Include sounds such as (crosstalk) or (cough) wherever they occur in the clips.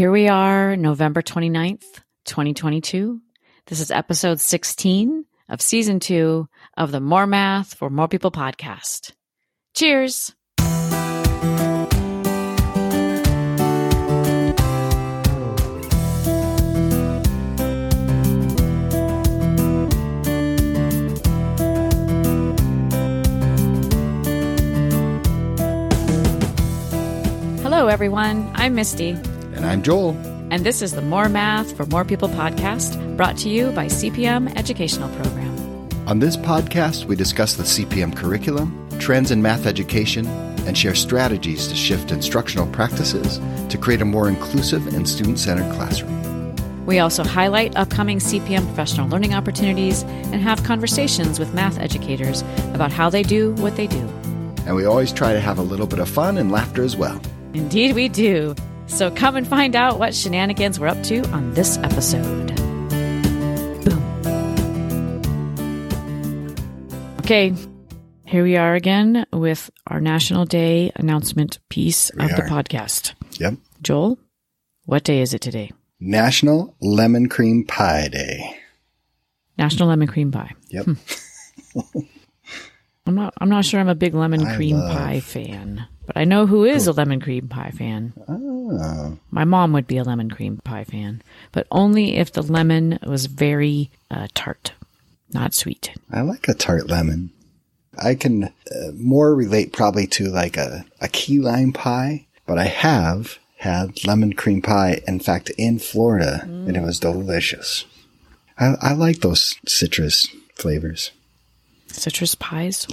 Here we are, November 29th, 2022. This is episode 16 of season two of the More Math for More People podcast. Cheers. Hello, everyone. I'm Misty, And I'm Joel. and this is the More Math for More People podcast brought to you by CPM Educational Program. On this podcast, we discuss the CPM curriculum, trends in math education, and share strategies to shift instructional practices to create a more inclusive and student centered classroom. We also highlight upcoming CPM professional learning opportunities and have conversations with math educators about how they do what they do. And we always try to have a little bit of fun and laughter as well. Indeed, we do. So come and find out what shenanigans we're up to on this episode. Boom. Okay, here we are again with our National Day announcement piece We of the podcast. Yep. Joel, what day is it today? National Lemon Cream Pie Day. National Lemon Cream Pie. Yep. Hmm. (laughs) I'm not. I'm not sure. I'm a big lemon cream pie fan, but I know who is a lemon cream pie fan. Oh, My mom would be a lemon cream pie fan, but only if the lemon was very uh, tart, not sweet. I like a tart lemon. I can uh, more relate probably to like a, a key lime pie, but I have had lemon cream pie, in fact, in Florida, and it was delicious. I, I like those citrus flavors. Citrus pies.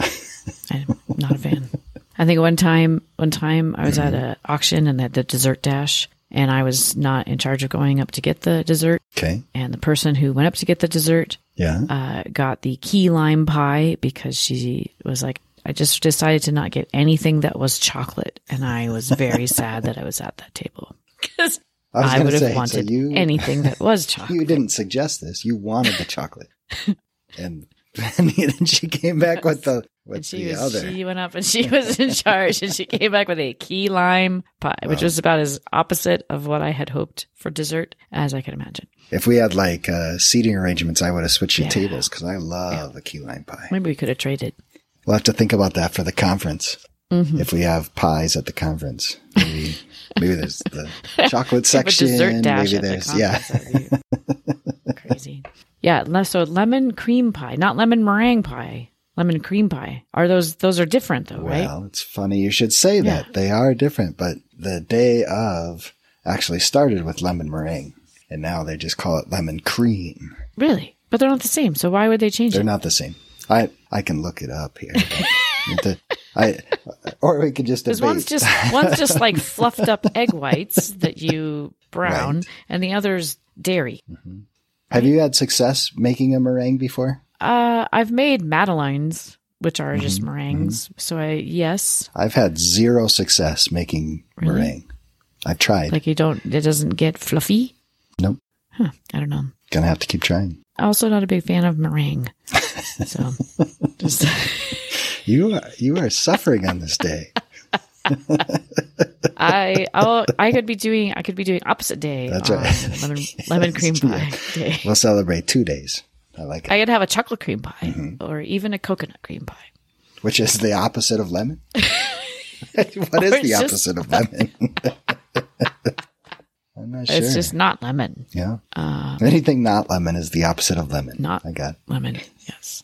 (laughs) I'm not a fan. I think one time, one time I was at an auction and they had the dessert dash, and I was not in charge of going up to get the dessert. Okay. And the person who went up to get the dessert Yeah. uh, got the key lime pie because she was like, I just decided to not get anything that was chocolate. And I was very (laughs) sad that I was at that table because I I, would have say, so wanted you- anything that was chocolate. (laughs) You didn't suggest this. You wanted the chocolate. (laughs) and (laughs) then she came back with the and with she the was, other. she went up and she (laughs) was in charge and she came back with a key lime pie, which was about as opposite of what I had hoped for dessert as I could imagine. If we had like uh, seating arrangements, I would have switched Yeah. tables because I love a key lime pie. Maybe we could have traded. We'll have to think about that for the conference. Mm-hmm. If we have pies at the conference, maybe (laughs) maybe there's the chocolate section. maybe at the there's yeah. conference. That'd be Crazy. Yeah, so lemon cream pie, not lemon meringue pie. Lemon cream pie. Are those those are different though, right? Well, it's funny you should say that. They are different, but the day of actually started with lemon meringue, and now they just call it lemon cream. Really? But they're not the same. So why would they change it? They're not the same. I I can look it up here. (laughs) The- I or we could just Because debate. one's just one's just like fluffed up egg whites that you (laughs) brown, Right. and the other's dairy. Mm-hmm. Have you had success making a meringue before? Uh, I've made madeleines, which are Mm-hmm. just meringues. So I yes, I've had zero success making Really? meringue. I've tried. like you don't. It doesn't get fluffy. nope. Huh, I don't know. Gonna have to keep trying. Also, not a big fan of meringue. (laughs) So just. You are, you are suffering on this day. (laughs) (laughs) I I'll, I could be doing I could be doing opposite day. That's right. Lemon, lemon cream (laughs) pie day. We'll celebrate two days. I like it. I could have a chocolate cream pie Mm-hmm. or even a coconut cream pie. Which is the opposite of lemon? (laughs) what is the opposite of lemon? I'm not sure. It's just not lemon. yeah. Uh, Anything not lemon is the opposite of lemon. Not- I got. lemon. Yes.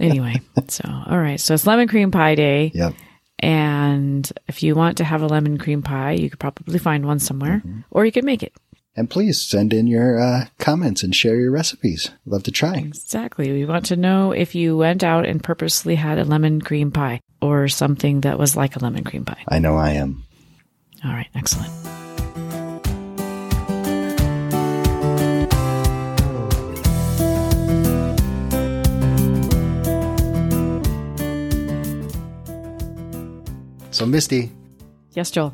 Anyway, so all right, so it's lemon cream pie day, Yep. And if you want to have a lemon cream pie, you could probably find one somewhere, Mm-hmm. or you could make it. And please send in your uh, comments and share your recipes. Love to try. Exactly. We want to know if you went out and purposely had a lemon cream pie or something that was like a lemon cream pie. I know I am. All right, excellent. So, Misty, Yes, Joel.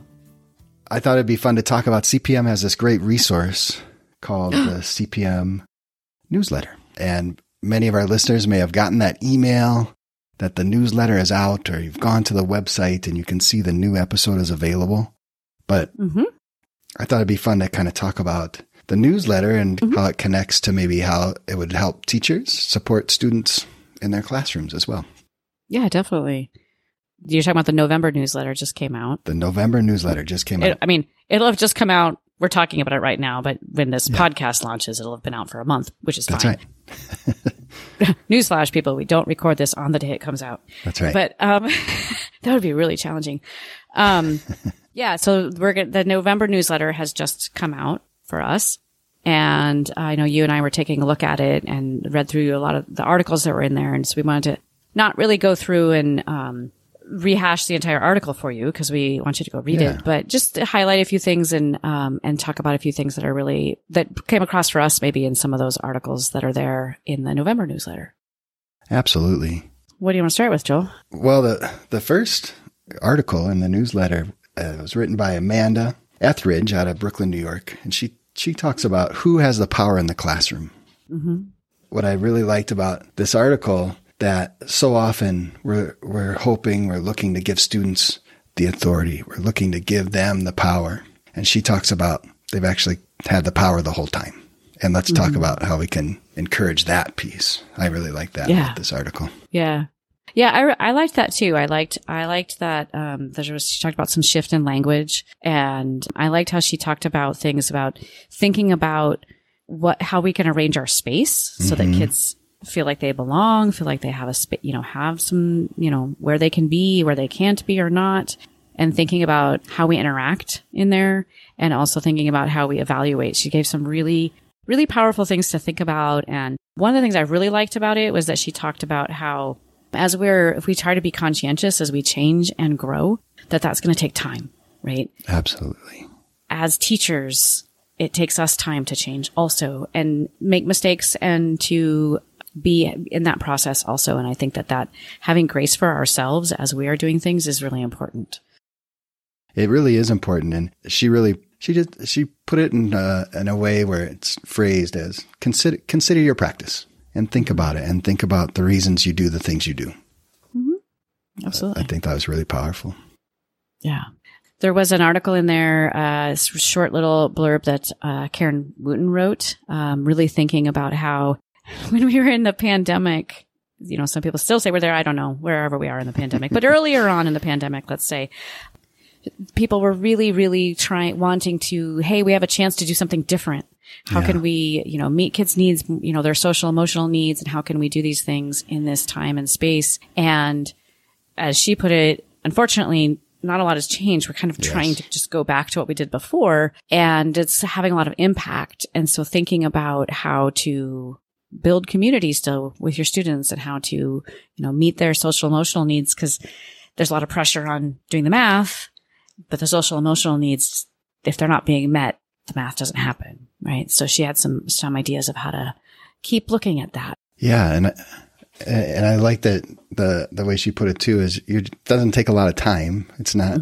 I thought it'd be fun to talk about CPM has this great resource called the (gasps) CPM newsletter. And many of our listeners may have gotten that email that the newsletter is out, or you've gone to the website and you can see the new episode is available. But Mm-hmm. I thought it'd be fun to kind of talk about the newsletter and how it connects to maybe how it would help teachers support students in their classrooms as well. Yeah, definitely. You're talking about the November newsletter just came out. The November newsletter just came It, out. I mean, it'll have just come out. We're talking about it right now, but when this podcast launches, it'll have been out for a month, which is That's fine. right. (laughs) Newsflash, people, we don't record this on the day it comes out. That's right. But um, (laughs) that would be really challenging. Um, (laughs) yeah, so we're gonna, the November newsletter has just come out for us, and I know you and I were taking a look at it and read through a lot of the articles that were in there, and so we wanted to not really go through and um, rehash the entire article for you because we want you to go read Yeah. it, but just highlight a few things and um, and talk about a few things that are really that came across for us maybe in some of those articles that are there in the November newsletter. Absolutely. What do you want to start with, Joel? Well, the the first article in the newsletter uh, was written by Amanda Etheridge out of Brooklyn, New York, and she she talks about who has the power in the classroom. What I really liked about this article that so often we're we're hoping we're looking to give students the authority, we're looking to give them the power, and she talks about they've actually had the power the whole time. And let's talk about how we can encourage that piece. I really like that Yeah. this article. Yeah. Yeah, I, re- I liked that too. I liked I liked that um, there was she talked about some shift in language, and I liked how she talked about things about thinking about what how we can arrange our space so that kids feel like they belong, feel like they have a spa- you know have some you know where they can be, where they can't be or not, and thinking about how we interact in there, and also thinking about how we evaluate. She gave some really really powerful things to think about, and one of the things I really liked about it was that she talked about how as we're if we try to be conscientious as we change and grow that that's going to take time right Absolutely. as teachers it takes us time to change also and make mistakes and to be in that process also and i think that that having grace for ourselves as we are doing things is really important It really is important, and she really she did she put it in a, in a way where it's phrased as consider consider your practice and think about it and think about the reasons you do the things you do. absolutely I think that was really powerful. Yeah. There was an article in there, uh, short little blurb that uh, Karen Wooten wrote, um, really thinking about how (laughs) when we were in the pandemic, you know, some people still say we're there. I don't know, wherever we are in the pandemic, but earlier on in the pandemic, let's say, people were really, really trying, wanting to, hey, we have a chance to do something different. How Yeah. can we, you know, meet kids' needs, you know, their social emotional needs, and how can we do these things in this time and space? And as she put it, unfortunately, not a lot has changed. We're kind of trying to just go back to what we did before and it's having a lot of impact. And so thinking about how to build community still with your students and how to, you know, meet their social emotional needs because there's a lot of pressure on doing the math, but the social emotional needs, if they're not being met, the math doesn't happen. Right. So she had some, some ideas of how to keep looking at that. Yeah, and I- and I like that the the way she put it too is it doesn't take a lot of time. It's not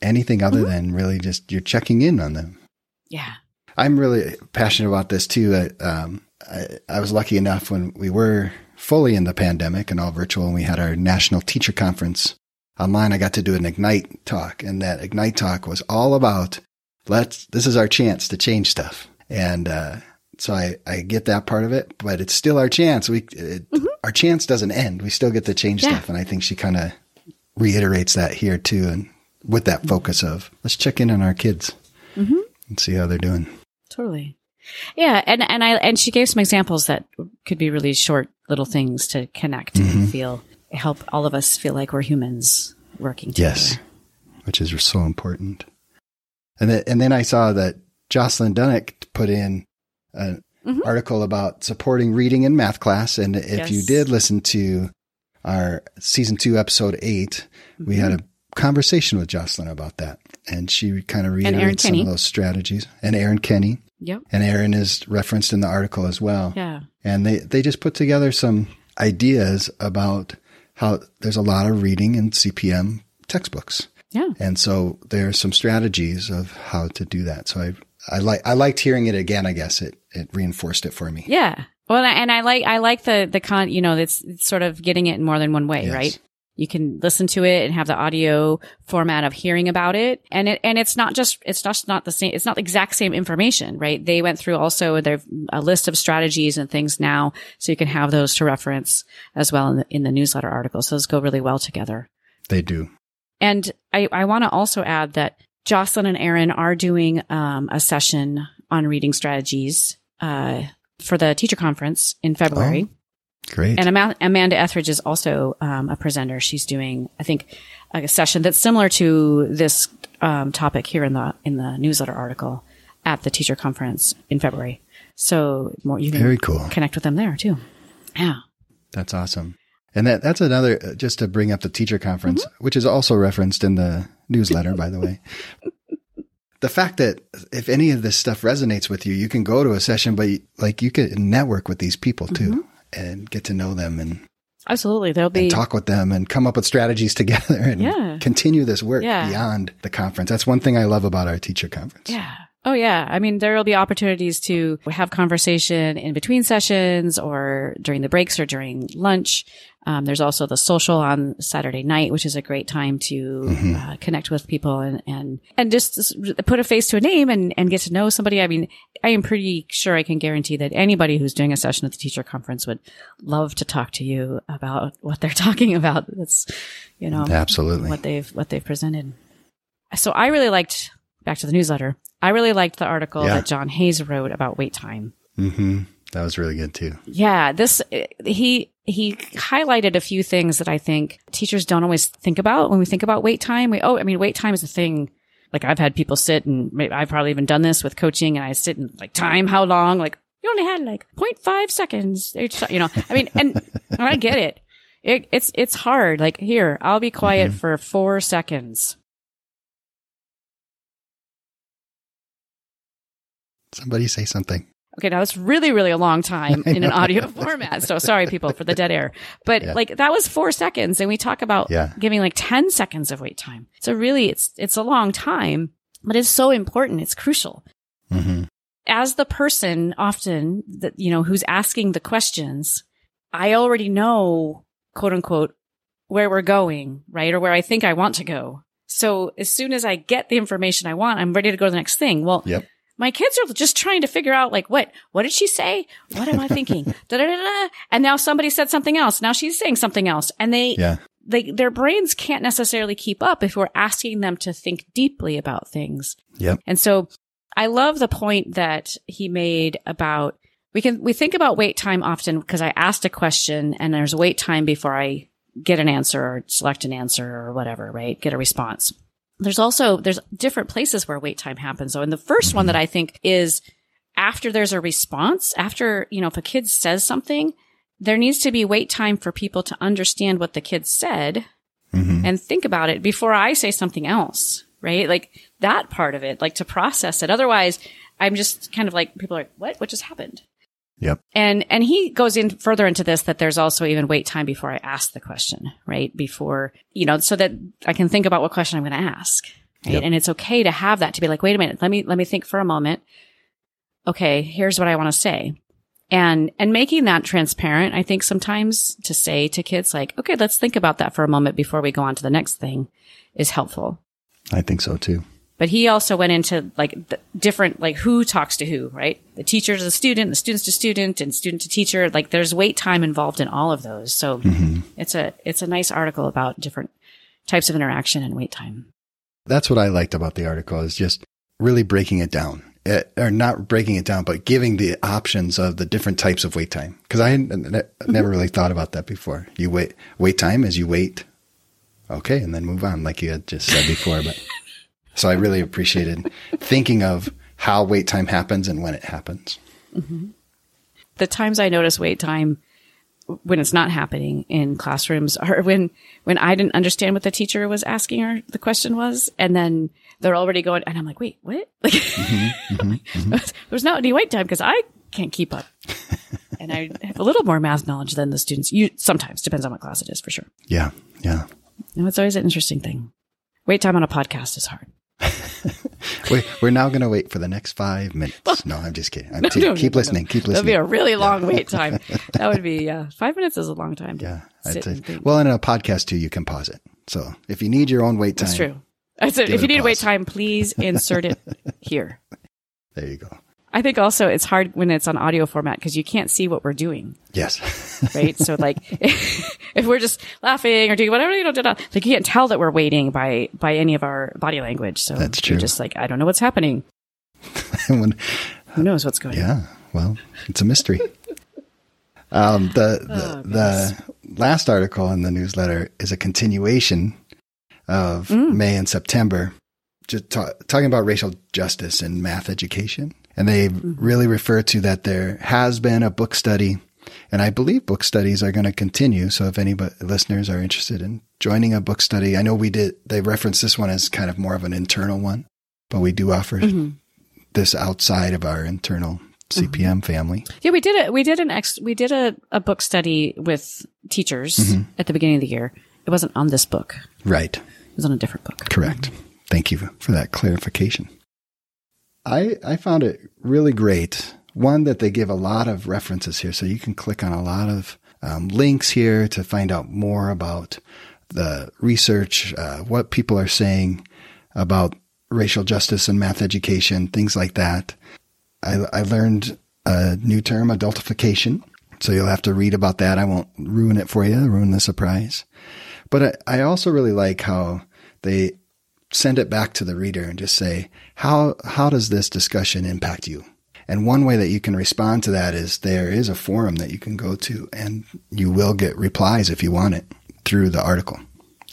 anything other than really just you're checking in on them. Yeah. I'm really passionate about this too. Um, I, I was lucky enough when we were fully in the pandemic and all virtual, and we had our national teacher conference online. I got to do an Ignite talk, and that Ignite talk was all about let's. This is our chance to change stuff, and uh, so I I get that part of it, but it's still our chance. We it, our chance doesn't end. We still get to change Yeah. stuff, and I think she kind of reiterates that here too, and with that focus of let's check in on our kids and see how they're doing. Totally. Yeah, and and I and she gave some examples that could be really short little things to connect Mm-hmm. and feel help all of us feel like we're humans working together. Yes, which is so important. And then, and then I saw that Jocelyn Dunnick put in an Mhm. article about supporting reading in math class. And if you did listen to our season two, episode 8 we had Mm-hmm. a conversation with Jocelyn about that. And she kind of reiterated some Kenny. of those strategies. And Aaron Kenny. Yep. And Aaron is referenced in the article as well. Yeah. And they, they just put together some ideas about how there's a lot of reading in CPM textbooks. Yeah. And so there are some strategies of how to do that. So I, I like, I liked hearing it again. I guess it, it reinforced it for me. Yeah. Well, and I like I like the the con. You know, it's, it's sort of getting it in more than one way, Yes. right? You can listen to it and have the audio format of hearing about it. And it, and it's not just, it's just not the same, it's not the exact same information, right? They went through also their, a list of strategies and things now. So you can have those to reference as well in the, in the newsletter article. So those go really well together. They do. And I, I want to also add that Jocelyn and Aaron are doing um, a session on reading strategies uh, for the teacher conference in February. Oh, great. And Ama- Amanda Etheridge is also um, a presenter. She's doing, I think, a session that's similar to this um, topic here in the in the newsletter article at the teacher conference in February. So more you can Very cool. connect with them there too. Yeah. That's awesome. And that that's another uh, just to bring up the teacher conference, which is also referenced in the newsletter, by the way. (laughs) The fact that if any of this stuff resonates with you, you can go to a session, but like you can network with these people too and get to know them and, Absolutely. There'll be talk with them and come up with strategies (laughs) together and Yeah. continue this work Yeah. beyond the conference. That's one thing I love about our teacher conference. Yeah. Oh yeah. I mean, there will be opportunities to have conversation in between sessions or during the breaks or during lunch. Um, there's also the social on Saturday night, which is a great time to uh, connect with people and, and, and just put a face to a name and, and get to know somebody. I mean, I am pretty sure I can guarantee that anybody who's doing a session at the teacher conference would love to talk to you about what they're (laughs) talking about. That's, you know, Absolutely. what they've what they've presented. So I really liked back to the newsletter. I really liked the article Yeah. that John Hayes wrote about wait time. hmm That was really good too. Yeah, this he he highlighted a few things that I think teachers don't always think about when we think about wait time. We oh, I mean, wait time is a thing. Like I've had people sit and maybe I've probably even done this with coaching, and I sit and like time how long? Like you only had like 0.5 seconds. each You know, I mean, and I get it. it. It's it's hard. Like here, I'll be quiet mm-hmm. for four seconds. Somebody say something. Okay, now that's really, really a long time (laughs) in an audio (laughs) format. So sorry, people, for the dead air. But Yeah. like that was four seconds, and we talk about Yeah. giving like ten seconds of wait time. So really, it's it's a long time, but it's so important. It's crucial. hmm As the person, often that you know who's asking the questions, I already know, quote unquote, where we're going, right, or where I think I want to go. So as soon as I get the information I want, I'm ready to go to the next thing. Well, Yep. My kids are just trying to figure out like what what did she say? What am i thinking? Da, da, da, da. and now somebody said something else. Now she's saying something else. And they Yeah. they their brains can't necessarily keep up if we're asking them to think deeply about things. Yep. and so i love the point that he made about we can we think about wait time often because i asked a question and there's wait time before i get an answer or select an answer or whatever right? Get a response there's also there's different places where wait time happens though. And the 1st one that i think is after there's a response after you know if a kid says something there needs to be wait time for people to understand what the kid said hmm and think about it before i say something else right? Like that part of it like to process it. Otherwise i'm just kind of like people are like what? What just happened Yep. and and he goes in further into this that there's also even wait time before I ask the question, right? Before you know, so that I can think about what question I'm going to ask, right? Yep. And it's okay to have that to be like, wait a minute, let me let me think for a moment. Okay, here's what I want to say. And and making that transparent, I think sometimes to say to kids like, okay, let's think about that for a moment before we go on to the next thing is helpful. I think so too. But he also went into like the different, like who talks to who, right? The teacher to the student, the students to student, and student to teacher. Like there's wait time involved in all of those. So it's a it's a nice article about different types of interaction and wait time. That's what I liked about the article is just really breaking it down. Eh, or not breaking it down, but giving the options of the different types of wait time. Because I had n- never really thought about that before. You wait, wait time is you wait, okay, and then move on, like you had just said before. But (laughs) so I really appreciated thinking of how wait time happens and when it happens. The times I notice wait time when it's not happening in classrooms (laughs) are when when I didn't understand what the teacher was asking or the question was, and then they're already going, and I'm like, wait, what? (laughs) Mm-hmm, mm-hmm, mm-hmm. Like, there's not any wait time because I can't keep up. (laughs) and I have a little more math knowledge than the students. You sometimes depends on what class it is for sure. Yeah, yeah. No, it's always an interesting thing. Wait time on a podcast is hard. (laughs) we, we're now going to wait for the next five minutes. No, I'm just kidding. I'm (laughs) No, t- keep no, no, listening. That'd be a really long wait time. (laughs) That would be, yeah. Five minutes is a long time. to yeah. I'd sit say. and. Well, in a podcast too, you can pause it. So if you need your own wait time, That's true. I said, if you a need wait time, please insert it here. there you go. I think also it's hard when it's on audio format because you can't see what we're doing, Yes. (laughs) right? so like, (laughs) if we're just laughing or doing whatever, you know, da, da, like you can't tell that we're waiting by by any of our body language. So That's you're true. just like, I don't know what's happening. (laughs) When- Who knows what's going on? yeah. Well, it's a mystery. Um, the Oh, the, the last article in the newsletter is a continuation of Mm. May and September, just ta- talking about racial justice in math education. And they Mm-hmm. really refer to that there has been a book study, and I believe book studies are going to continue. So if any listeners are interested in joining a book study, I know we did, they reference this one as kind of more of an internal one, but we do offer Mm-hmm. this outside of our internal CPM family. Yeah, we did it. We did an ex. We did a, a book study with teachers Mm-hmm. at the beginning of the year. It wasn't on this book. Right. It was on a different book. Correct. Thank you for that clarification. I I found it really great. One that they give a lot of references here, so you can click on a lot of um, links here to find out more about the research, uh, what people are saying about racial justice and math education, things like that. I, I learned a new term, adultification. So you'll have to read about that. I won't ruin it for you, ruin the surprise. But I, I also really like how they send it back to the reader and just say, how, how does this discussion impact you? And one way that you can respond to that is there is a forum that you can go to and you will get replies if you want it through the article.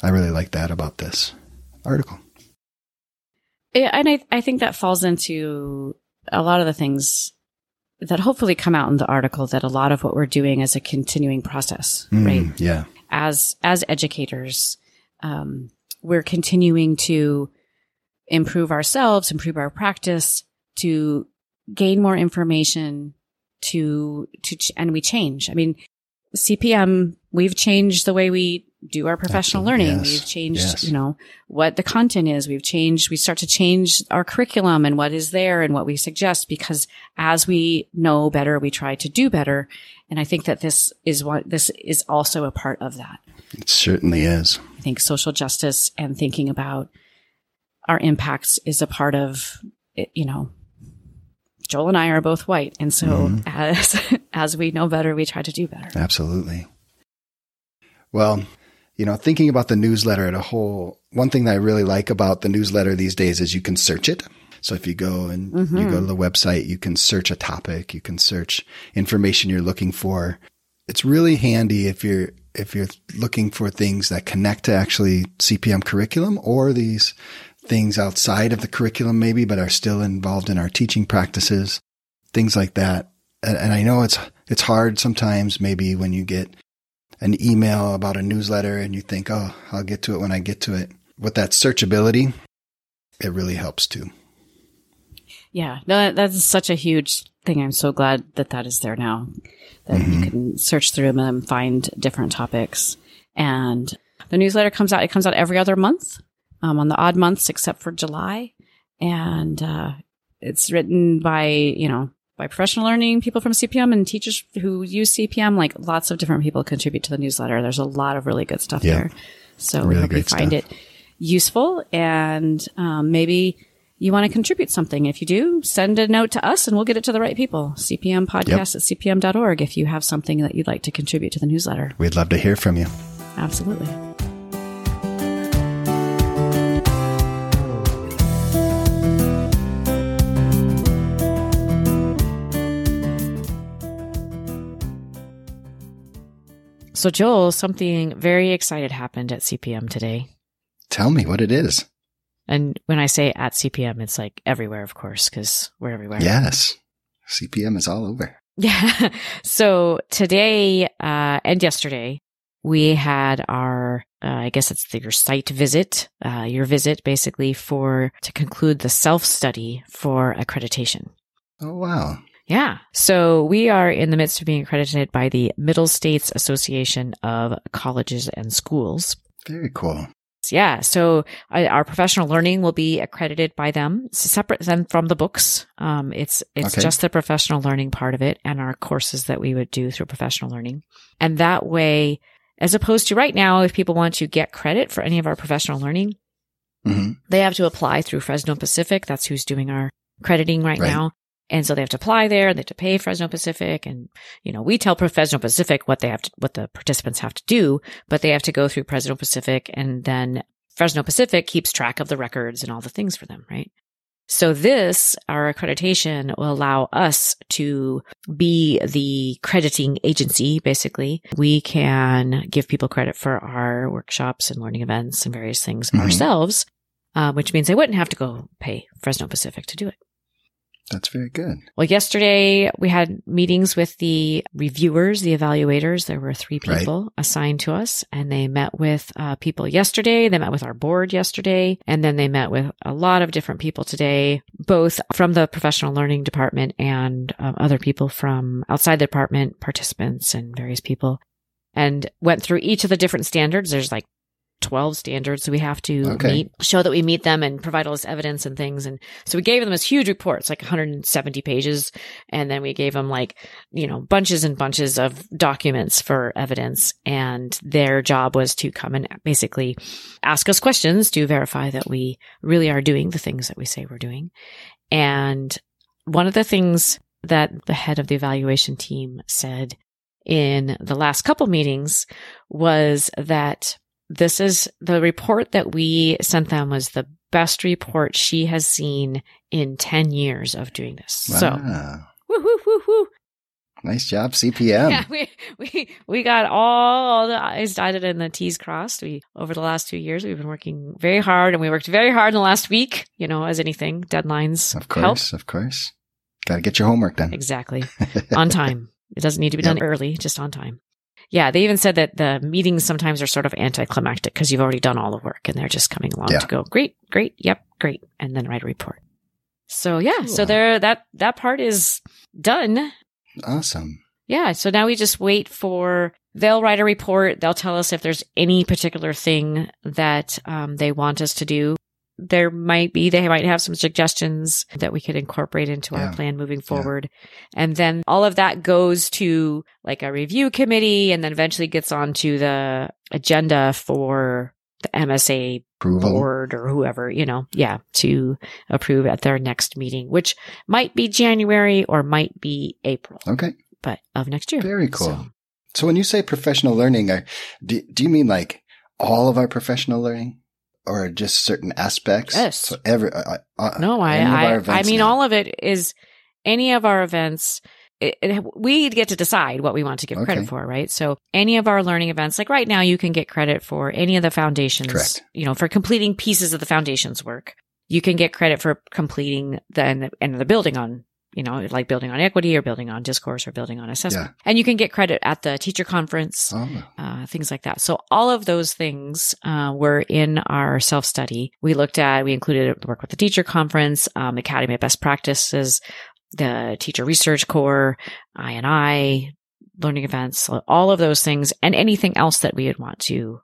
I really like that about this article. Yeah, and I, I think that falls into a lot of the things that hopefully come out in the article that a lot of what we're doing is a continuing process, right? Mm, yeah. As, as educators, um, we're continuing to improve ourselves, improve our practice, to gain more information, to, to, and we change. I mean, CPM, we've changed the way we do our professional Absolutely. learning. Yes. We've changed, Yes. you know, what the content is. We've changed, we start to change our curriculum and what is there and what we suggest because as we know better, we try to do better. And I think that this is what, this is also a part of that. It certainly is. I think social justice and thinking about our impacts is a part of, you know, Joel and I are both white. And so mm-hmm. as, (laughs) as we know better, we try to do better. Absolutely. Well, you know, thinking about the newsletter at a whole, one thing that I really like about the newsletter these days is you can search it. So if you go and you go to the website, you can search a topic, you can search information you're looking for. It's really handy if you're if you're looking for things that connect to actually CPM curriculum or these things outside of the curriculum maybe but are still involved in our teaching practices, things like that. And, and I know it's it's hard sometimes maybe when you get an email about a newsletter and you think, "Oh, I'll get to it when I get to it." With that searchability, it really helps too. Yeah, no, that's such a huge thing. I'm so glad that that is there now, that you can search through them and find different topics. And the newsletter comes out. It comes out every other month, um, on the odd months except for July, and uh, it's written by you know by professional learning people from CPM and teachers who use CPM. Like lots of different people contribute to the newsletter. There's a lot of really good stuff Yeah. there. So we hope you find stuff. it useful and um, maybe you want to contribute something. If you do, send a note to us and we'll get it to the right people. CPM podcast at cpm.org if you have something that you'd like to contribute to the newsletter. We'd love to hear from you. Absolutely. So, Joel, something very excited happened at CPM today. Tell me what it is. And when I say at CPM, it's like everywhere, of course, because we're everywhere. Yes. CPM is all over. Yeah. (laughs) So today uh, and yesterday, we had our, uh, I guess it's the, your site visit, uh, your visit basically for to conclude the self study for accreditation. Oh, wow. Yeah. So we are in the midst of being accredited by the Middle States Association of Colleges and Schools. Very cool. Yeah. So uh, our professional learning will be accredited by them. Separate then from the books. Um, it's, it's Okay. just the professional learning part of it and our courses that we would do through professional learning. And that way, as opposed to right now, if people want to get credit for any of our professional learning, hmm they have to apply through Fresno Pacific. That's who's doing our crediting right, Right. now. And so they have to apply there. And they have to pay Fresno Pacific. And, you know, we tell Fresno Pacific what they have to, what the participants have to do, but they have to go through Fresno Pacific and then Fresno Pacific keeps track of the records and all the things for them, right? So this, our accreditation will allow us to be the crediting agency, basically. We can give people credit for our workshops and learning events and various things Mhm. ourselves, uh, which means they wouldn't have to go pay Fresno Pacific to do it. That's very good. Well, yesterday we had meetings with the reviewers, the evaluators. There were three Right. people assigned to us and they met with uh, people yesterday. They met with our board yesterday and then they met with a lot of different people today, both from the professional learning department and um, other people from outside the department, participants and various people and went through each of the different standards. There's like 12 standards so we have to Okay. meet, show that we meet them and provide all this evidence and things. And so we gave them this huge report. It's like 170 pages. And then we gave them like, you know, bunches and bunches of documents for evidence. And their job was to come and basically ask us questions to verify that we really are doing the things that we say we're doing. And one of the things that the head of the evaluation team said in the last couple meetings was that this is the report that we sent them was the best report she has seen in 10 years of doing this. So, Wow. woo, woo, woo, woo. nice job, (laughs) CPM. Yeah, we, we, we got all the I's dotted and the T's crossed. We, over the last two years, we've been working very hard and we worked very hard in the last week, you know, as anything, deadlines Of help. course, of course. Got to get your homework done. Exactly. (laughs) on time. It doesn't need to be done early, just on time. Yeah, they even said that the meetings sometimes are sort of anticlimactic because you've already done all the work and they're just coming along Yeah. to go, great, great, yep, great, and then write a report. So yeah, so there that that part is done. Awesome. Yeah, so now we just wait for they'll write a report. They'll tell us if there's any particular thing that um, they want us to do. There might be, they might have some suggestions that we could incorporate into Yeah. our plan moving forward. And then all of that goes to like a review committee and then eventually gets onto the agenda for the MSA Approval. board or whoever, you know, yeah, to approve at their next meeting, which might be January or might be April, Okay. but of next year. Very cool. So- So, when you say professional learning, do, do you mean like all of our professional learning or just certain aspects? Yes. So every, uh, uh, No, I, of I, I mean, now? all of it is any of our events. It, it, we get to decide what we want to give Okay. credit for, right? So any of our learning events, like right now, you can get credit for any of the foundations, Correct. you know, for completing pieces of the foundations work. You can get credit for completing the, the, and the building on, you know, like building on equity or building on discourse or building on assessment. And you can get credit at the teacher conference Oh, uh, things like that. So all of those things uh, were in our self study. We looked at, we included the work with the teacher conference, um, Academy of Best Practices, the Teacher Research core, I and I, learning events, all of those things, and anything else that we would want to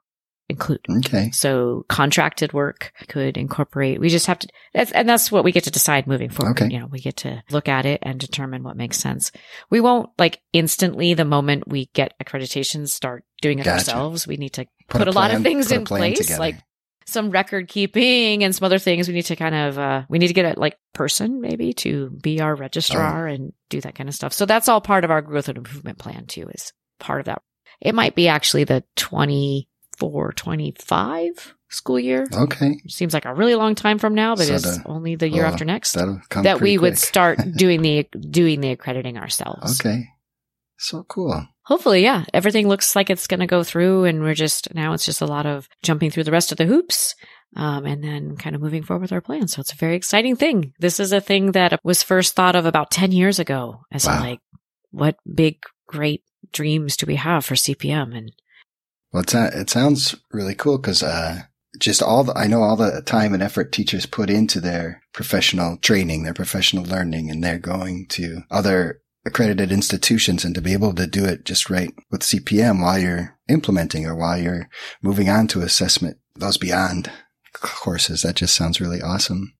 include. okay. So contracted work could incorporate. We just have to, that's, and that's what we get to decide moving forward. Okay. You know, we get to look at it and determine what makes sense. We won't like instantly the moment we get accreditations start doing it Gotcha. ourselves. We need to put, a, lot of things in place, together. like some record keeping and some other things. We need to kind of, uh, we need to get a like person maybe to be our registrar Oh. and do that kind of stuff. So that's all part of our growth and improvement plan too, is part of that. It might be actually the 24, 25 school year. Okay. Seems like a really long time from now, but So it's the- only the year oh, after next that we would start (laughs) doing the doing the accrediting ourselves. Okay. So cool. Hopefully, yeah, everything looks like it's going to go through, and we're just now it's just a lot of jumping through the rest of the hoops, um, and then kind of moving forward with our plan. So it's a very exciting thing. This is a thing that was first thought of about ten years ago as Wow. like, what big great dreams do we have for CPM? And Well, it's, it sounds really cool because, uh, just all the, I know all the time and effort teachers put into their professional training, their professional learning, and they're going to other accredited institutions and to be able to do it just right with CPM while you're implementing or while you're moving on to assessment those beyond courses. That just sounds really awesome.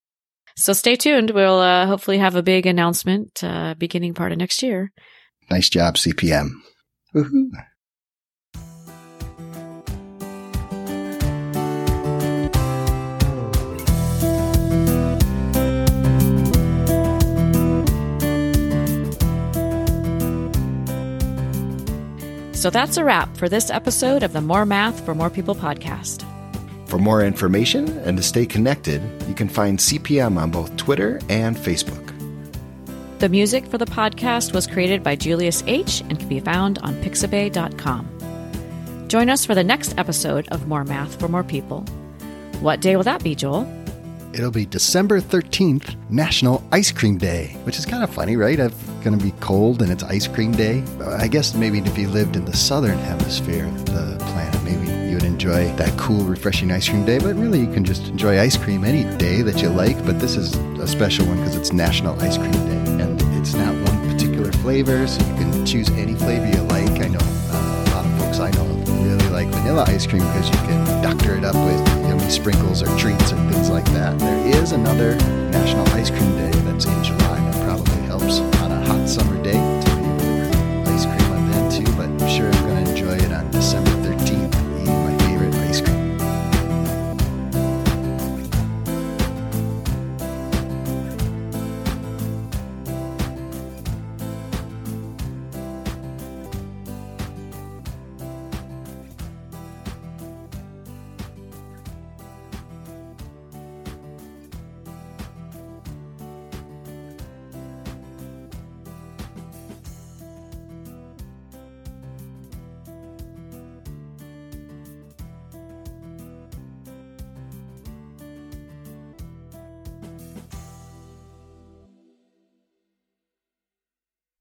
So stay tuned. We'll uh, hopefully have a big announcement uh, beginning part of next year. Nice job, CPM. Woohoo. So that's a wrap for this episode of the More Math for More People podcast. For more information and to stay connected, you can find CPM on both Twitter and Facebook. The music for the podcast was created by Julius H. and can be found on pixabay.com. Join us for the next episode of More Math for More People. What day will that be, Joel? It'll be December 13th, National Ice Cream Day, which is kind of funny, right? It's going to be cold and it's ice cream day. I guess maybe if you lived in the southern hemisphere of the planet, maybe you would enjoy that cool, refreshing ice cream day. But really, you can just enjoy ice cream any day that you like. But this is a special one because it's National Ice Cream Day. And it's not one particular flavor, so you can choose any flavor you like. I know uh, a lot of folks I know really like vanilla ice cream because you can doctor it up with sprinkles or treats or things like that. There is another National Ice Cream Day that's in July that probably helps on a hot summer day.